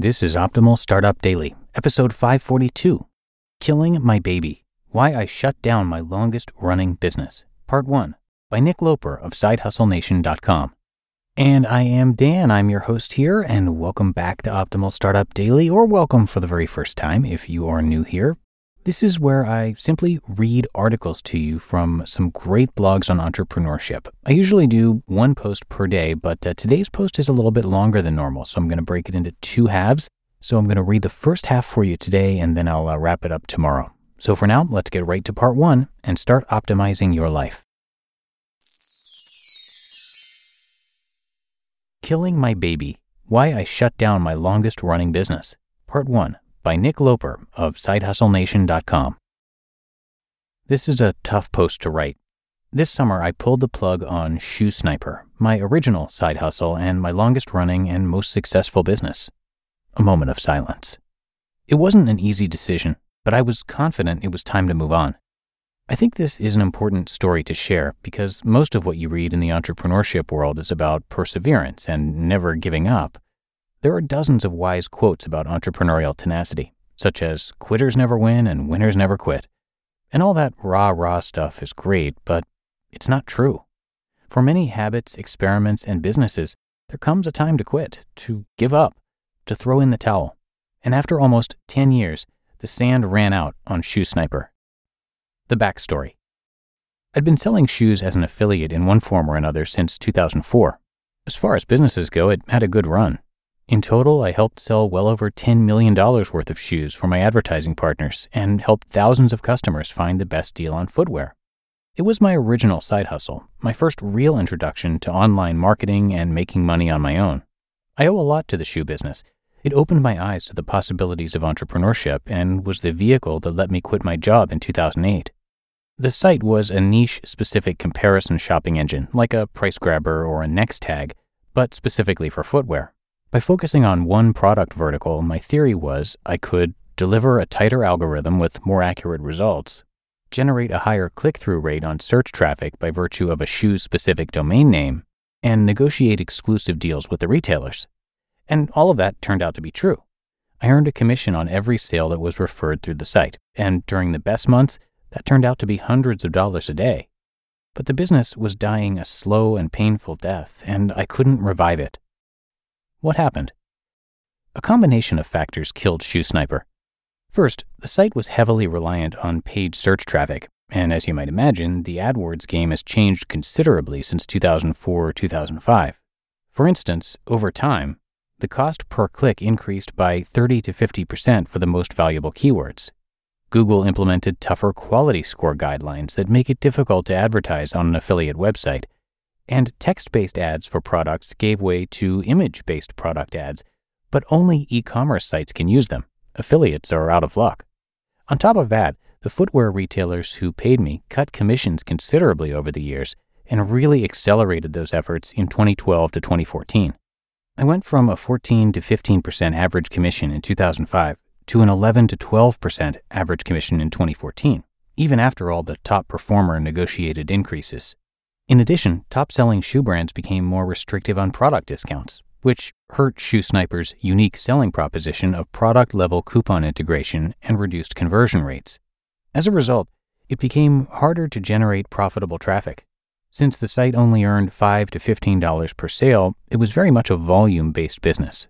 This is Optimal Startup Daily, episode 542 Killing My Baby Why I Shut Down My Longest Running Business, Part 1 by Nick Loper of SideHustleNation.com. And I am Dan, I'm your host here, and welcome back to Optimal Startup Daily, or welcome for the very first time if you are new here. This is where I simply read articles to you from some great blogs on entrepreneurship. I usually do one post per day, but uh, today's post is a little bit longer than normal, so I'm going to break it into two halves. So I'm going to read the first half for you today, and then I'll uh, wrap it up tomorrow. So for now, let's get right to part one and start optimizing your life. Killing My Baby Why I Shut Down My Longest Running Business, Part 1 by Nick Loper of SideHustleNation.com. This is a tough post to write. This summer, I pulled the plug on Shoe Sniper, my original side hustle and my longest running and most successful business. A moment of silence. It wasn't an easy decision, but I was confident it was time to move on. I think this is an important story to share because most of what you read in the entrepreneurship world is about perseverance and never giving up. There are dozens of wise quotes about entrepreneurial tenacity, such as quitters never win and winners never quit. And all that rah rah stuff is great, but it's not true. For many habits, experiments, and businesses, there comes a time to quit, to give up, to throw in the towel. And after almost 10 years, the sand ran out on Shoe Sniper. The backstory I'd been selling shoes as an affiliate in one form or another since 2004. As far as businesses go, it had a good run. In total, I helped sell well over $10 million worth of shoes for my advertising partners and helped thousands of customers find the best deal on footwear. It was my original side hustle, my first real introduction to online marketing and making money on my own. I owe a lot to the shoe business. It opened my eyes to the possibilities of entrepreneurship and was the vehicle that let me quit my job in 2008. The site was a niche specific comparison shopping engine, like a PriceGrabber or a Nextag, but specifically for footwear. By focusing on one product vertical, my theory was I could deliver a tighter algorithm with more accurate results, generate a higher click through rate on search traffic by virtue of a shoe specific domain name, and negotiate exclusive deals with the retailers. And all of that turned out to be true. I earned a commission on every sale that was referred through the site, and during the best months, that turned out to be hundreds of dollars a day. But the business was dying a slow and painful death, and I couldn't revive it. What happened? A combination of factors killed Shoe Sniper. First, the site was heavily reliant on paid search traffic, and as you might imagine, the AdWords game has changed considerably since 2004 or 2005. For instance, over time, the cost per click increased by 30 to 50% for the most valuable keywords. Google implemented tougher quality score guidelines that make it difficult to advertise on an affiliate website, and text based ads for products gave way to image based product ads, but only e commerce sites can use them. Affiliates are out of luck. On top of that, the footwear retailers who paid me cut commissions considerably over the years and really accelerated those efforts in 2012 to 2014. I went from a 14 to 15% average commission in 2005 to an 11 to 12% average commission in 2014, even after all the top performer negotiated increases. In addition, top selling shoe brands became more restrictive on product discounts, which hurt Shoe Sniper's unique selling proposition of product level coupon integration and reduced conversion rates. As a result, it became harder to generate profitable traffic. Since the site only earned 5 to $15 per sale, it was very much a volume based business.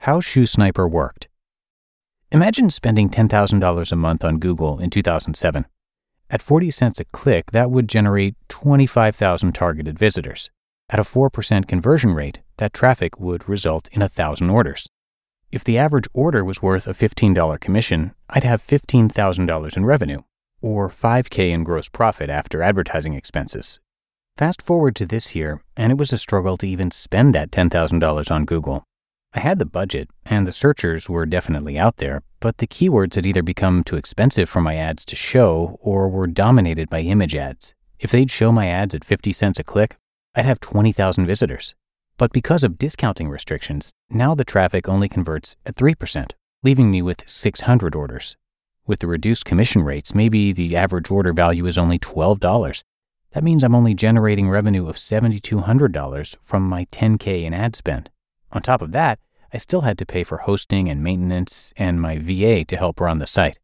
How Shoe Sniper worked. Imagine spending $10,000 a month on Google in 2007. At 40 cents a click, that would generate 25,000 targeted visitors. At a 4% conversion rate, that traffic would result in 1,000 orders. If the average order was worth a $15 commission, I'd have $15,000 in revenue, or 5K in gross profit after advertising expenses. Fast forward to this year, and it was a struggle to even spend that $10,000 on Google. I had the budget, and the searchers were definitely out there, but the keywords had either become too expensive for my ads to show or were dominated by image ads. If they'd show my ads at 50 cents a click, I'd have 20,000 visitors. But because of discounting restrictions, now the traffic only converts at 3%, leaving me with 600 orders. With the reduced commission rates, maybe the average order value is only $12. That means I'm only generating revenue of $7,200 from my 10K in ad spend. On top of that, I still had to pay for hosting and maintenance and my VA to help run the site.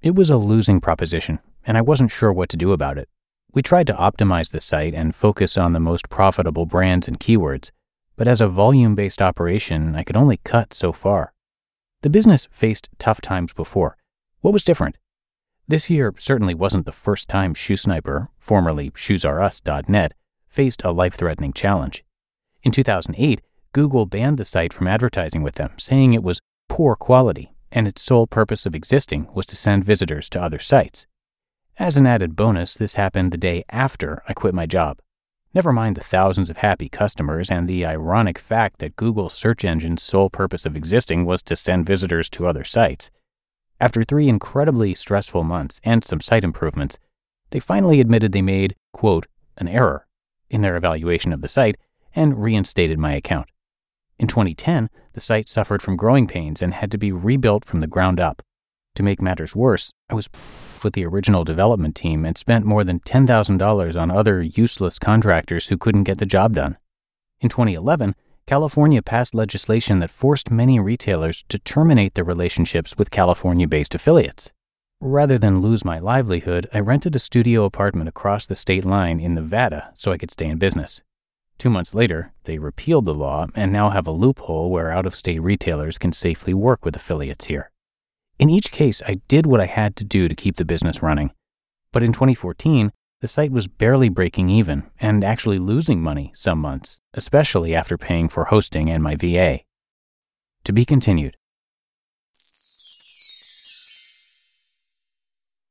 It was a losing proposition, and I wasn't sure what to do about it. We tried to optimize the site and focus on the most profitable brands and keywords, but as a volume based operation, I could only cut so far. The business faced tough times before. What was different? This year certainly wasn't the first time ShoeSniper, formerly ShoesRUs.net, faced a life threatening challenge. In 2008, Google banned the site from advertising with them, saying it was poor quality and its sole purpose of existing was to send visitors to other sites. As an added bonus, this happened the day after I quit my job. Never mind the thousands of happy customers and the ironic fact that Google's search engine's sole purpose of existing was to send visitors to other sites. After three incredibly stressful months and some site improvements, they finally admitted they made, quote, an error in their evaluation of the site and reinstated my account. In 2010, the site suffered from growing pains and had to be rebuilt from the ground up. To make matters worse, I was with the original development team and spent more than $10,000 on other useless contractors who couldn't get the job done. In 2011, California passed legislation that forced many retailers to terminate their relationships with California based affiliates. Rather than lose my livelihood, I rented a studio apartment across the state line in Nevada so I could stay in business. Two months later, they repealed the law and now have a loophole where out of state retailers can safely work with affiliates here. In each case, I did what I had to do to keep the business running. But in 2014, the site was barely breaking even and actually losing money some months, especially after paying for hosting and my VA. To be continued.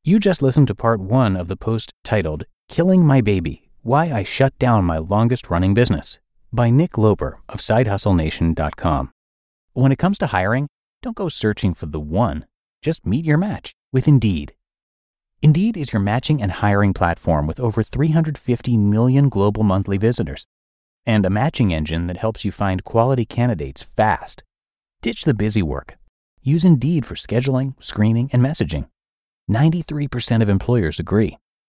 You just listened to part one of the post titled Killing My Baby Why I Shut Down My Longest Running Business by Nick Loper of SideHustleNation.com. When it comes to hiring, don't go searching for the one just meet your match with Indeed. Indeed is your matching and hiring platform with over 350 million global monthly visitors and a matching engine that helps you find quality candidates fast. Ditch the busy work. Use Indeed for scheduling, screening, and messaging. 93% of employers agree.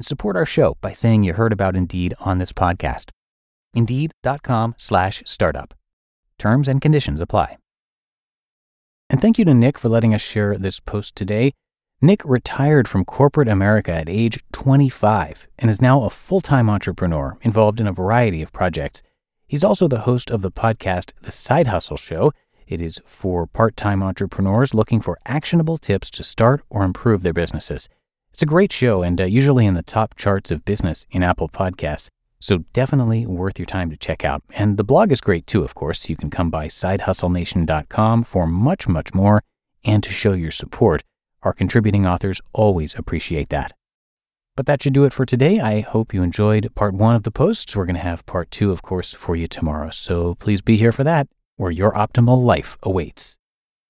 and support our show by saying you heard about Indeed on this podcast. Indeed.com slash startup. Terms and conditions apply. And thank you to Nick for letting us share this post today. Nick retired from corporate America at age 25 and is now a full time entrepreneur involved in a variety of projects. He's also the host of the podcast, The Side Hustle Show. It is for part time entrepreneurs looking for actionable tips to start or improve their businesses. It's a great show and uh, usually in the top charts of business in Apple Podcasts. So definitely worth your time to check out. And the blog is great too, of course. You can come by sidehustlenation.com for much, much more and to show your support. Our contributing authors always appreciate that. But that should do it for today. I hope you enjoyed part one of the posts. We're going to have part two, of course, for you tomorrow. So please be here for that, where your optimal life awaits.